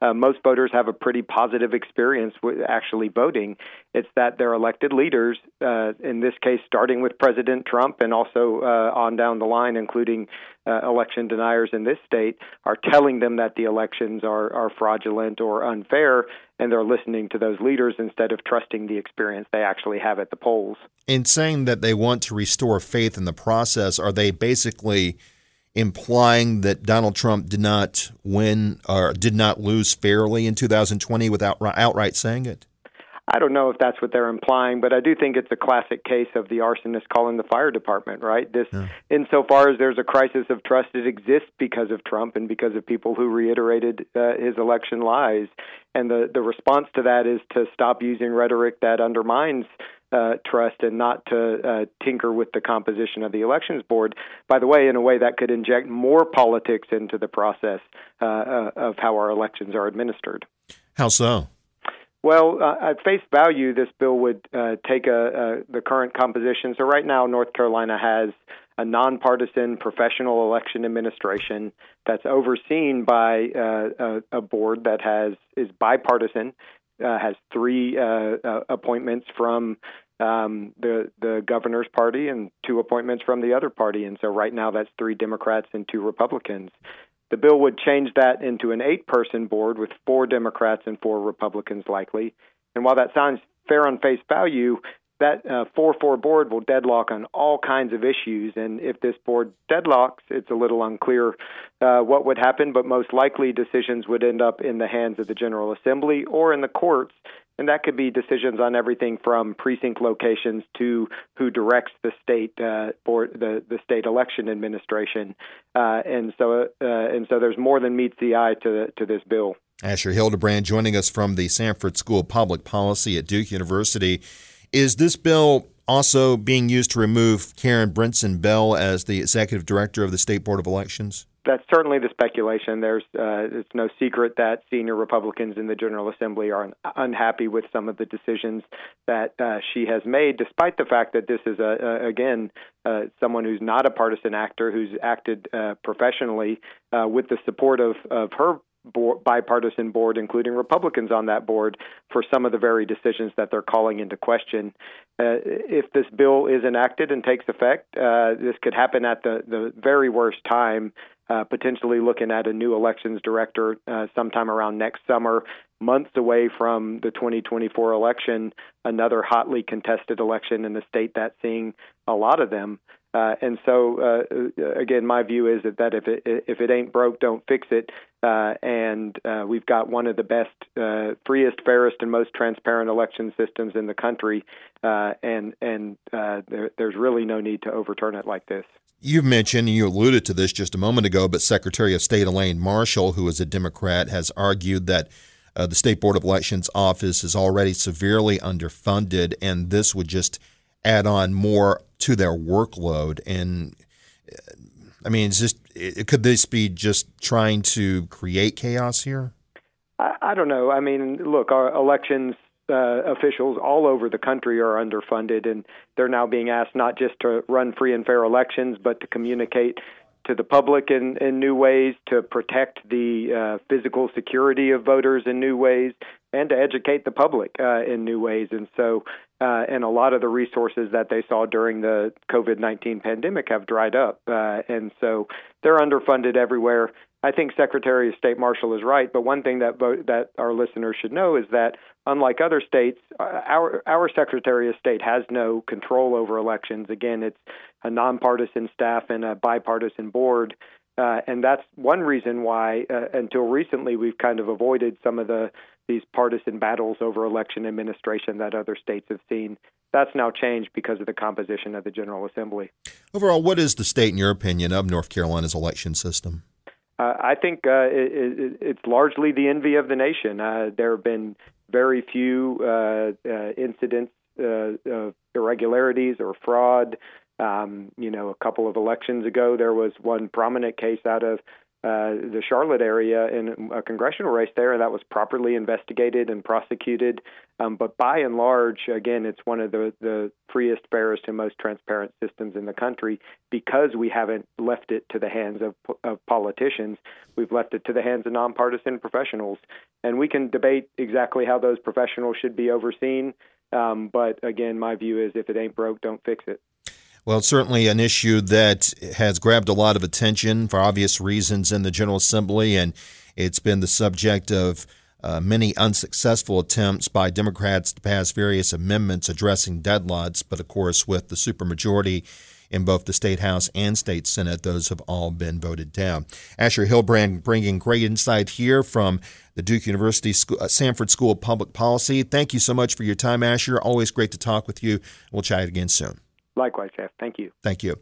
uh, most voters have a pretty positive experience with actually voting. It's that their elected leaders, uh, in this case, starting with President Trump and also uh, on down the line, including uh, election deniers in this state, are telling them that the elections are, are fraudulent or unfair, and they're listening to those leaders instead of trusting the experience they actually have at the polls. In saying that they want to restore faith in the process, are they basically implying that Donald Trump did not win or did not lose fairly in 2020 without outright saying it? I don't know if that's what they're implying, but I do think it's a classic case of the arsonist calling the fire department, right? This, yeah. insofar as there's a crisis of trust, it exists because of Trump and because of people who reiterated uh, his election lies. And the, the response to that is to stop using rhetoric that undermines uh, trust and not to uh, tinker with the composition of the elections board. By the way, in a way that could inject more politics into the process uh, uh of how our elections are administered. How so? Well, uh, at face value, this bill would uh, take a, a, the current composition. So right now, North Carolina has a nonpartisan professional election administration that's overseen by uh, a, a, board that has is bipartisan, uh, has three uh, uh, appointments from um, the the governor's party and two appointments from the other party, and so right now that's three Democrats and two Republicans. The bill would change that into an eight person board with four Democrats and four Republicans likely. And while that sounds fair on face value, that uh, 4 4 board will deadlock on all kinds of issues. And if this board deadlocks, it's a little unclear uh, what would happen, but most likely decisions would end up in the hands of the General Assembly or in the courts and that could be decisions on everything from precinct locations to who directs the state uh, board, the the state election administration, uh, and so uh, and so there's more than meets the eye to to this bill. Asher Hildebrand joining us from the Sanford School of Public Policy at Duke University. Is this bill also being used to remove Karen Brinson Bell as the executive director of the State Board of Elections? That's certainly the speculation. There's uh, it's no secret that senior Republicans in the General Assembly are un- unhappy with some of the decisions that uh, she has made, despite the fact that this is a, a again uh, someone who's not a partisan actor, who's acted uh, professionally uh, with the support of of her board, bipartisan board, including Republicans on that board, for some of the very decisions that they're calling into question. Uh, if this bill is enacted and takes effect, uh, this could happen at the, the very worst time uh, potentially looking at a new elections director uh, sometime around next summer, months away from the 2024 election, another hotly contested election in the state that's seeing a lot of them. Uh, and so, uh, again, my view is that, that if it if it ain't broke, don't fix it. Uh, and uh, we've got one of the best, uh, freest, fairest, and most transparent election systems in the country. Uh, and and there, there's really no need to overturn it like this. You've mentioned, you alluded to this just a moment ago, but Secretary of State Elaine Marshall, who is a Democrat, has argued that uh, the State Board of Elections office is already severely underfunded, and this would just add on more to their workload. And uh, I mean, just could this be just trying to create chaos here? I, I don't know. I mean, look, our elections uh, officials all over the country are underfunded, and they're now being asked not just to run free and fair elections, but to communicate to the public in, in new ways, to protect the uh, physical security of voters in new ways, and to educate the public uh, in new ways. And so, uh, and a lot of the resources that they saw during the COVID 19 pandemic have dried up. Uh, and so they're underfunded everywhere. I think Secretary of State Marshall is right, but one thing that that our listeners should know is that unlike other states, uh, our our Secretary of State has no control over elections. Again, it's a nonpartisan staff and a bipartisan board, uh, and that's one reason why, uh, until recently, we've kind of avoided some of the these partisan battles over election administration that other states have seen. That's now changed because of the composition of the General Assembly. Overall, what is the state, in your opinion, of North Carolina's election system? Uh, I think uh, it, it, it's largely the envy of the nation. Uh, there have been very few uh, uh, incidents uh, of irregularities or fraud. Um, you know, a couple of elections ago, there was one prominent case out of uh, the Charlotte area in a congressional race there, and that was properly investigated and prosecuted. Um, but by and large, again, it's one of the, the freest, fairest, and most transparent systems in the country because we haven't left it to the hands of, of politicians. We've left it to the hands of nonpartisan professionals. And we can debate exactly how those professionals should be overseen. Um, but again, my view is if it ain't broke, don't fix it. Well, it's certainly an issue that has grabbed a lot of attention for obvious reasons in the General Assembly, and it's been the subject of uh, many unsuccessful attempts by Democrats to pass various amendments addressing deadlots. But of course, with the supermajority in both the state house and state senate, those have all been voted down. Asher Hildebrand bringing great insight here from the Duke University School, uh, Sanford School of Public Policy. Thank you so much for your time, Asher. Always great to talk with you. We'll chat again soon. Likewise, Jeff. Thank you. Thank you.